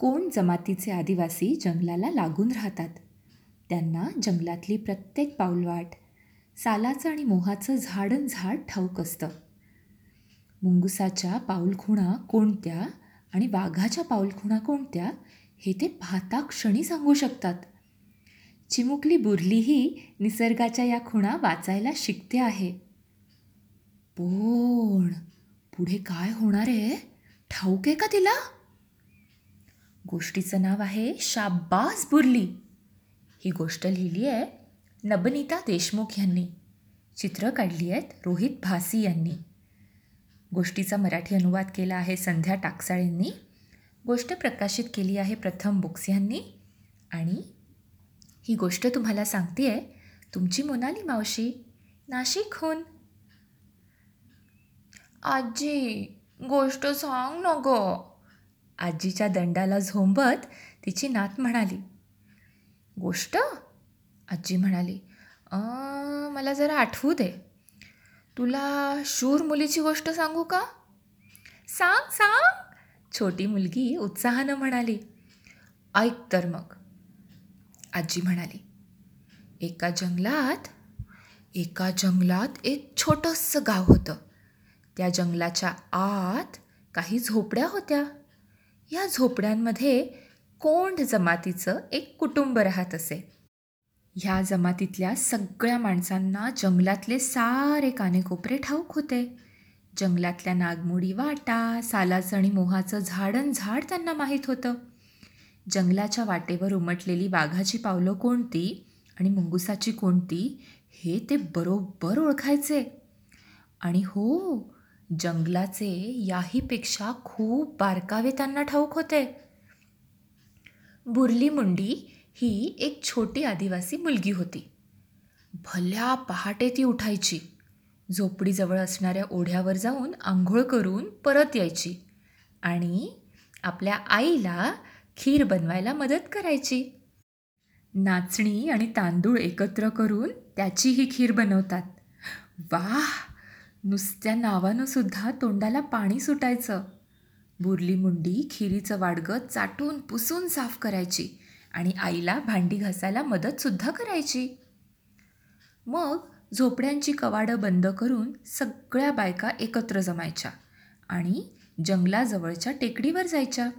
कोण जमातीचे आदिवासी जंगलाला लागून राहतात? त्यांना जंगलातली प्रत्येक पाऊलवाट सालाचं आणि मोहाचं झाडन झाड ठाऊक असतं. मुंगुसाच्या पाऊलखुणा कोणत्या आणि वाघाच्या पाऊलखुणा कोणत्या हे ते पाहता क्षणी सांगू शकतात. चिमुकली बुरलीही निसर्गाच्या या खुणा वाचायला शिकते आहे. पण पुढे काय होणार आहे? ठाऊक आहे का तिला? गोष्टीचं नाव आहे शाब्बास बुरली. ही गोष्ट लिहिली आहे नबनीता देशमुख यांनी. चित्र काढली आहेत रोहित भासी यांनी. गोष्टीचा मराठी अनुवाद केला आहे संध्या टाकसाळेंनी गोष्ट प्रकाशित केली आहे प्रथम बुक्स यांनी. आणि ही गोष्ट तुम्हाला सांगते आहे तुमची मोनाली मावशी नाशिकहून आजी गोष्ट सांग न गं. आजीच्या दंडाला झोंबत तिची नात म्हणाली गोष्ट? आजी म्हणाली मला जरा आठवू दे. तुला शूर मुलीची गोष्ट सांगू का? सांग सांग. छोटी मुलगी उत्साहानं म्हणाली ऐक तर मग. आजी म्हणाली एका जंगलात एका जंगलात एक छोटंसं गाव होतं. त्या जंगलाच्या आत काही झोपड्या होत्या. या झोपड्यांमध्ये कोंड जमातीचं एक कुटुंब राहत असे. ह्या जमातीतल्या सगळ्या माणसांना जंगलातले सारे कानेकोपरे ठाऊक होते. जंगलातल्या नागमोडी वाटा सालाचं आणि मोहाचं झाडन झाड त्यांना माहीत होतं. जंगलाच्या वाटेवर उमटलेली वाघाची पावलं कोणती आणि मुंगुसाची कोणती हे ते बरोबर ओळखायचे. आणि हो जंगलाचे याहीपेक्षा खूप बारकावे त्यांना ठाऊक होते. बुरली मुंडी ही एक छोटी आदिवासी मुलगी होती. भल्या पहाटे ती उठायची. झोपडीजवळ असणाऱ्या ओढ्यावर जाऊन आंघोळ करून परत यायची आणि आपल्या आईला खीर बनवायला मदत करायची. नाचणी आणि तांदूळ एकत्र करून त्याची ही खीर बनवतात. वाह! नुसत्या नावानं सुद्धा तोंडाला पाणी सुटायचं. बुरली मुंडी खिरीचं वाडगं चाटून पुसून साफ करायची आणि आईला भांडी घासायला मदतसुद्धा करायची. मग झोपड्यांची कवाडं बंद करून सगळ्या बायका एकत्र जमायच्या आणि जंगलाजवळच्या टेकडीवर जायच्या.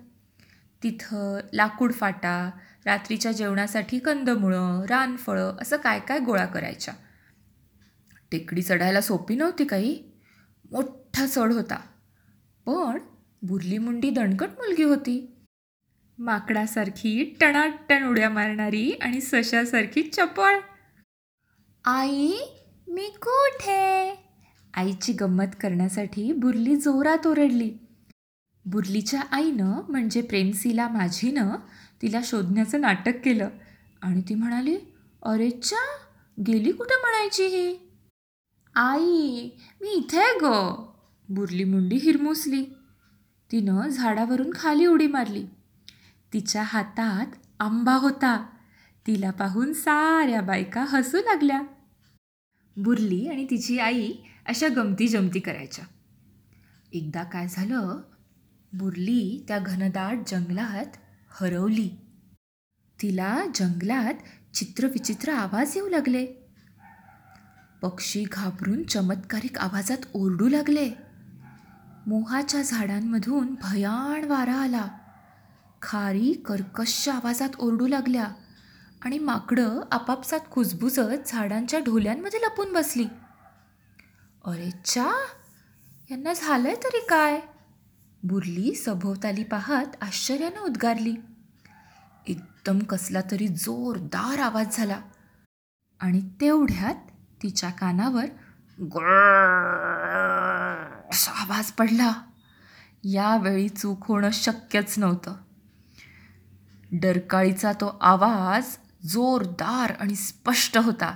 तिथं लाकूड फाटा रात्रीच्या जेवणासाठी कंदमुळं रानफळं असं काय काय गोळा करायच्या. टेकडी चढायला सोपी नव्हती काही. मोठा चढ होता. पण बुरली मुंडी दणकट मुलगी होती. माकडासारखी टणाटण उड्या मारणारी आणि सशासारखी चपळ. आई मी कुठे? आईची गंमत करण्यासाठी बुरली जोरात ओरडली. बुरलीच्या आईनं म्हणजे प्रेमसीला माझीनं तिला शोधण्याचं नाटक केलं आणि ती म्हणाली अरेच्चा गेली कुठं म्हणायची ही? आई मी इथे ग. बुरली मुंडी हिरमुसली. तिनं झाडावरून खाली उडी मारली. तिच्या हातात आंबा होता. तिला पाहून साऱ्या बायका हसू लागल्या. बुरली आणि तिची आई अशा गमती जमती करायच्या. एकदा काय झालं? बुरली त्या घनदाट जंगलात हरवली. तिला जंगलात चित्रविचित्र आवाज येऊ लागले. पक्षी घाबरून चमत्कारिक आवाजात ओरडू लागले. मोहाच्या झाडांमधून भयाण वारा आला. खारी कर्कश आवाजात ओरडू लागल्या आणि माकडं आपापसात कुजबुजत झाडांच्या ढोल्यांमध्ये लपून बसली. अरे चा यांना झालंय तरी काय? बुरली सभोवताली पाहत आश्चर्यानं उद्गारली. एकदम कसला तरी जोरदार आवाज झाला आणि तेवढ्यात तिच्या कानावर असा आवाज पडला यावेळी चूक होणं शक्यच नव्हतं डरकाळीचा तो आवाज जोरदार आणि स्पष्ट होता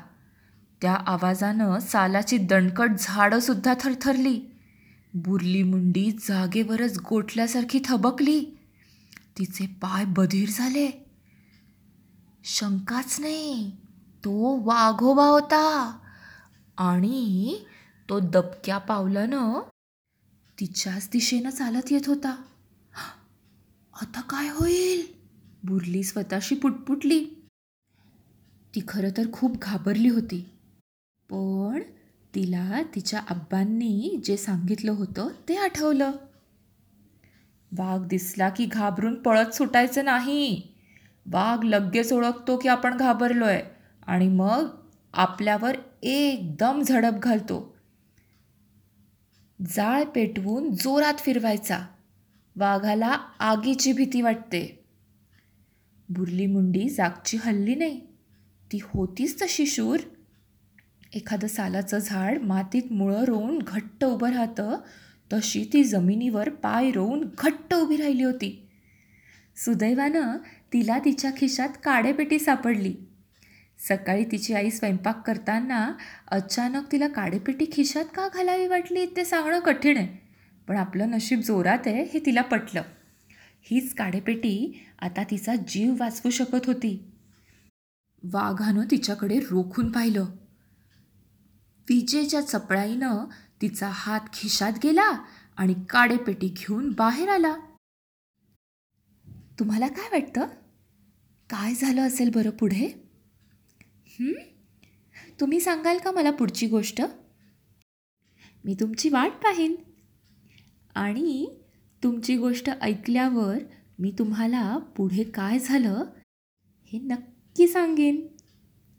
त्या आवाजानं सालाची दणकट झाडंसुद्धा थरथरली बुरली मुंडी जागेवरच गोठल्यासारखी थबकली तिचे पाय बधीर झाले शंकाच नाही तो वाघोबा होता आणि तो दबक्या पावलानं तिच्याच दिशेनं चालत येत होता. आता काय होईल? बुरली स्वतःशी पुटपुटली. ती खरं तर खूप घाबरली होती. पण तिला तिच्या आब्बांनी जे सांगितलं होतं ते आठवलं. वाघ दिसला की घाबरून पळत सुटायचं नाही. वाघ लगेच ओळखतो की आपण घाबरलोय आणि मग आपल्यावर एकदम झडप घालतो. जाळ पेटवून जोरात फिरवायचा. वाघाला आगीची भीती वाटते. बुरली मुंडी जागची हल्ली नाही. ती होतीच तशी शूर. एखादं सालाचं झाड मातीत मुळं रोवून घट्ट उभं राहतं तशी ती जमिनीवर पाय रोवून घट्ट उभी राहिली होती. सुदैवानं तिला तिच्या खिशात काडेपेटी सापडली. सकाळी तिची आई स्वयंपाक करताना अचानक तिला काडेपेटी खिशात का घालावी वाटली? ते सांगणं कठीण आहे. पण आपलं नशीब जोरात आहे हे तिला पटलं. हीच काडेपेटी आता तिचा जीव वाचवू शकत होती. वाघानं तिच्याकडे रोखून पाहिलं. विजेच्या चपळाईनं तिचा हात खिशात गेला आणि काडेपेटी घेऊन बाहेर आला. तुम्हाला काय वाटतं? काय झालं असेल बरं पुढे? तुम्ही सांगाल का मला पुढची गोष्ट? मी तुमची वाट पाहीन. आणि तुमची गोष्ट ऐकल्यावर मी तुम्हाला पुढे काय झालं हे नक्की सांगेन.